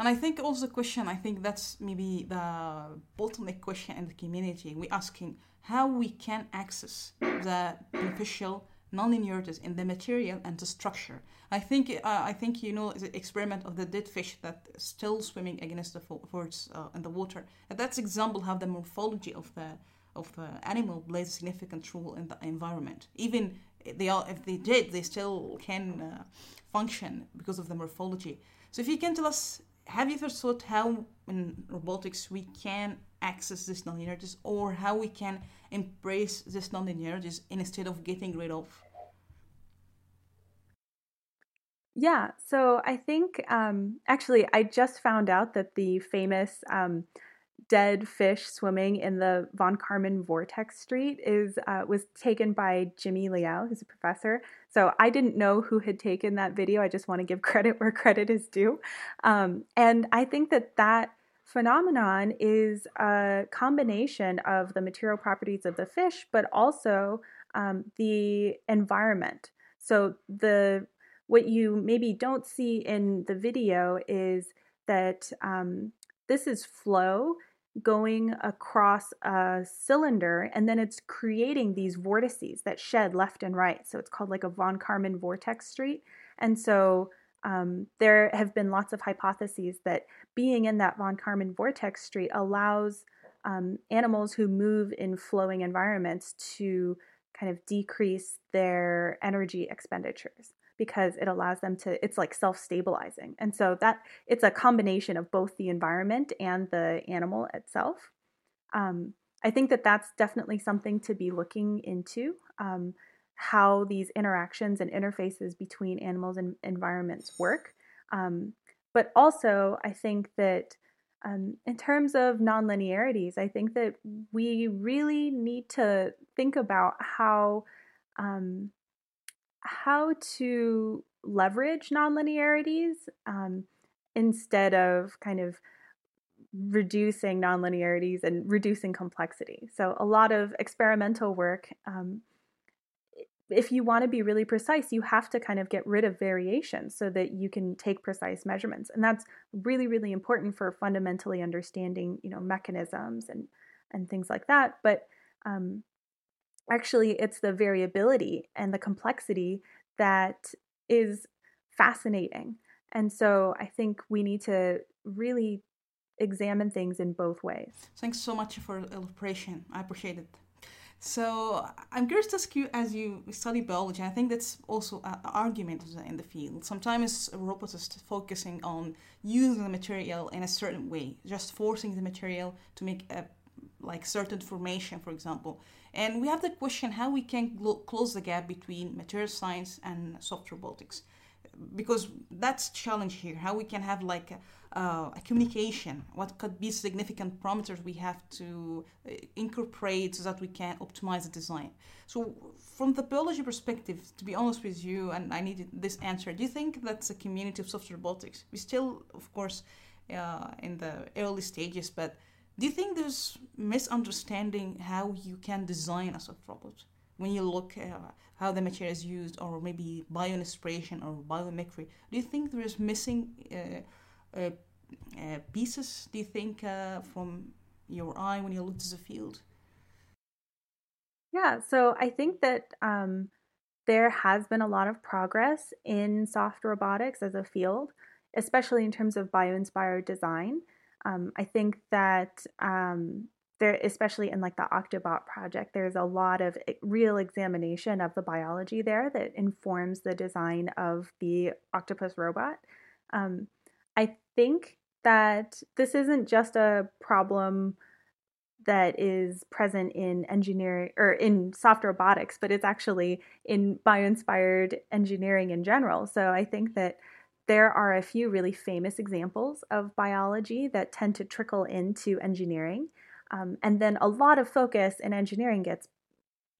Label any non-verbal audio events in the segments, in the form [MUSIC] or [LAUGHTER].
And I think also the question, I think that's maybe the bottleneck question in the community. We're asking how we can access the beneficial nonlinearities in the material and the structure. I think uh, I think you know the experiment of the dead fish that still swimming against the force uh, in the water. And that's example how the morphology of the of the animal plays a significant role in the environment. Even they are, if they did, they still can uh, function because of the morphology. So if you can tell us, have you ever thought how in robotics we can access these nonlinearities or how we can embrace these nonlinearities instead of getting rid of? Yeah, so I think um, actually I just found out that the famous um, dead fish swimming in the von Karman vortex street is uh, was taken by Jimmy Liao, who's a professor. So I didn't know who had taken that video. I just want to give [LAUGHS] credit where credit is due. Um, and I think that that phenomenon is a combination of the material properties of the fish, but also um, the environment. So the what you maybe don't see in the video is that um, this is flow going across a cylinder and then it's creating these vortices that shed left and right. So it's called like a von Karman vortex street. And so um, there have been lots of hypotheses that being in that von Karman vortex street allows um, animals who move in flowing environments to kind of decrease their energy expenditures because it allows them to it's like self-stabilizing. And so that it's a combination of both the environment and the animal itself. Um, i think that that's definitely something to be looking into um, how these interactions and interfaces between animals and environments work. Um, but also i think that um, in terms of nonlinearities i think that we really need to think about how um, how to leverage nonlinearities um, instead of kind of reducing nonlinearities and reducing complexity. So, a lot of experimental work, um, if you want to be really precise, you have to kind of get rid of variations so that you can take precise measurements. And that's really, really important for fundamentally understanding, you know, mechanisms and, and things like that. But um, actually it's the variability and the complexity that is fascinating. And so I think we need to really examine things in both ways. Thanks so much for the elaboration. I appreciate it. So I'm curious to ask you, as you study biology, I think that's also an argument in the field. Sometimes robotist focusing on using the material in a certain way, just forcing the material to make a like certain formation, for example. And we have the question how we can glo- close the gap between material science and soft robotics, because that's challenge here. How we can have like a, uh, a communication, what could be significant parameters we have to uh, incorporate so that we can optimize the design. So, from the biology perspective, to be honest with you, and I need this answer, do you think that's a community of soft robotics? We still, of course, uh, in the early stages, but do you think there's misunderstanding how you can design a soft robot when you look at how the material is used, or maybe bioinspiration or biomimicry? Do you think there is missing uh, uh, uh, pieces? Do you think uh, from your eye when you look to the field? Yeah, so I think that um, there has been a lot of progress in soft robotics as a field, especially in terms of bio-inspired design. Um, I think that um, there, especially in like the Octobot project, there's a lot of real examination of the biology there that informs the design of the octopus robot. Um, I think that this isn't just a problem that is present in engineering or in soft robotics, but it's actually in bio-inspired engineering in general. So I think that there are a few really famous examples of biology that tend to trickle into engineering. Um, and then a lot of focus in engineering gets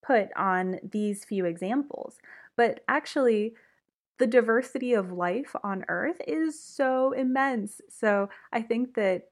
put on these few examples. But actually, the diversity of life on Earth is so immense. So I think that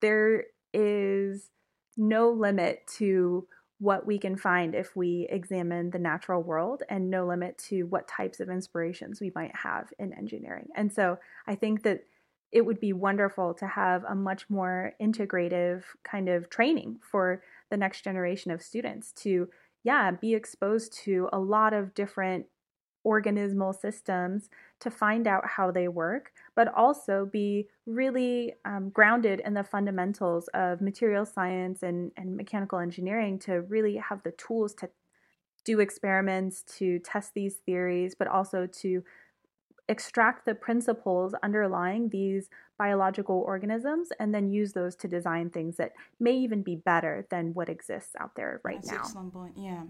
there is no limit to what we can find if we examine the natural world and no limit to what types of inspirations we might have in engineering. And so I think that it would be wonderful to have a much more integrative kind of training for the next generation of students to, yeah, be exposed to a lot of different organismal systems to find out how they work, but also be really um, grounded in the fundamentals of material science and, and mechanical engineering to really have the tools to do experiments, to test these theories, but also to extract the principles underlying these biological organisms and then use those to design things that may even be better than what exists out there right That's now. Excellent point. Yeah.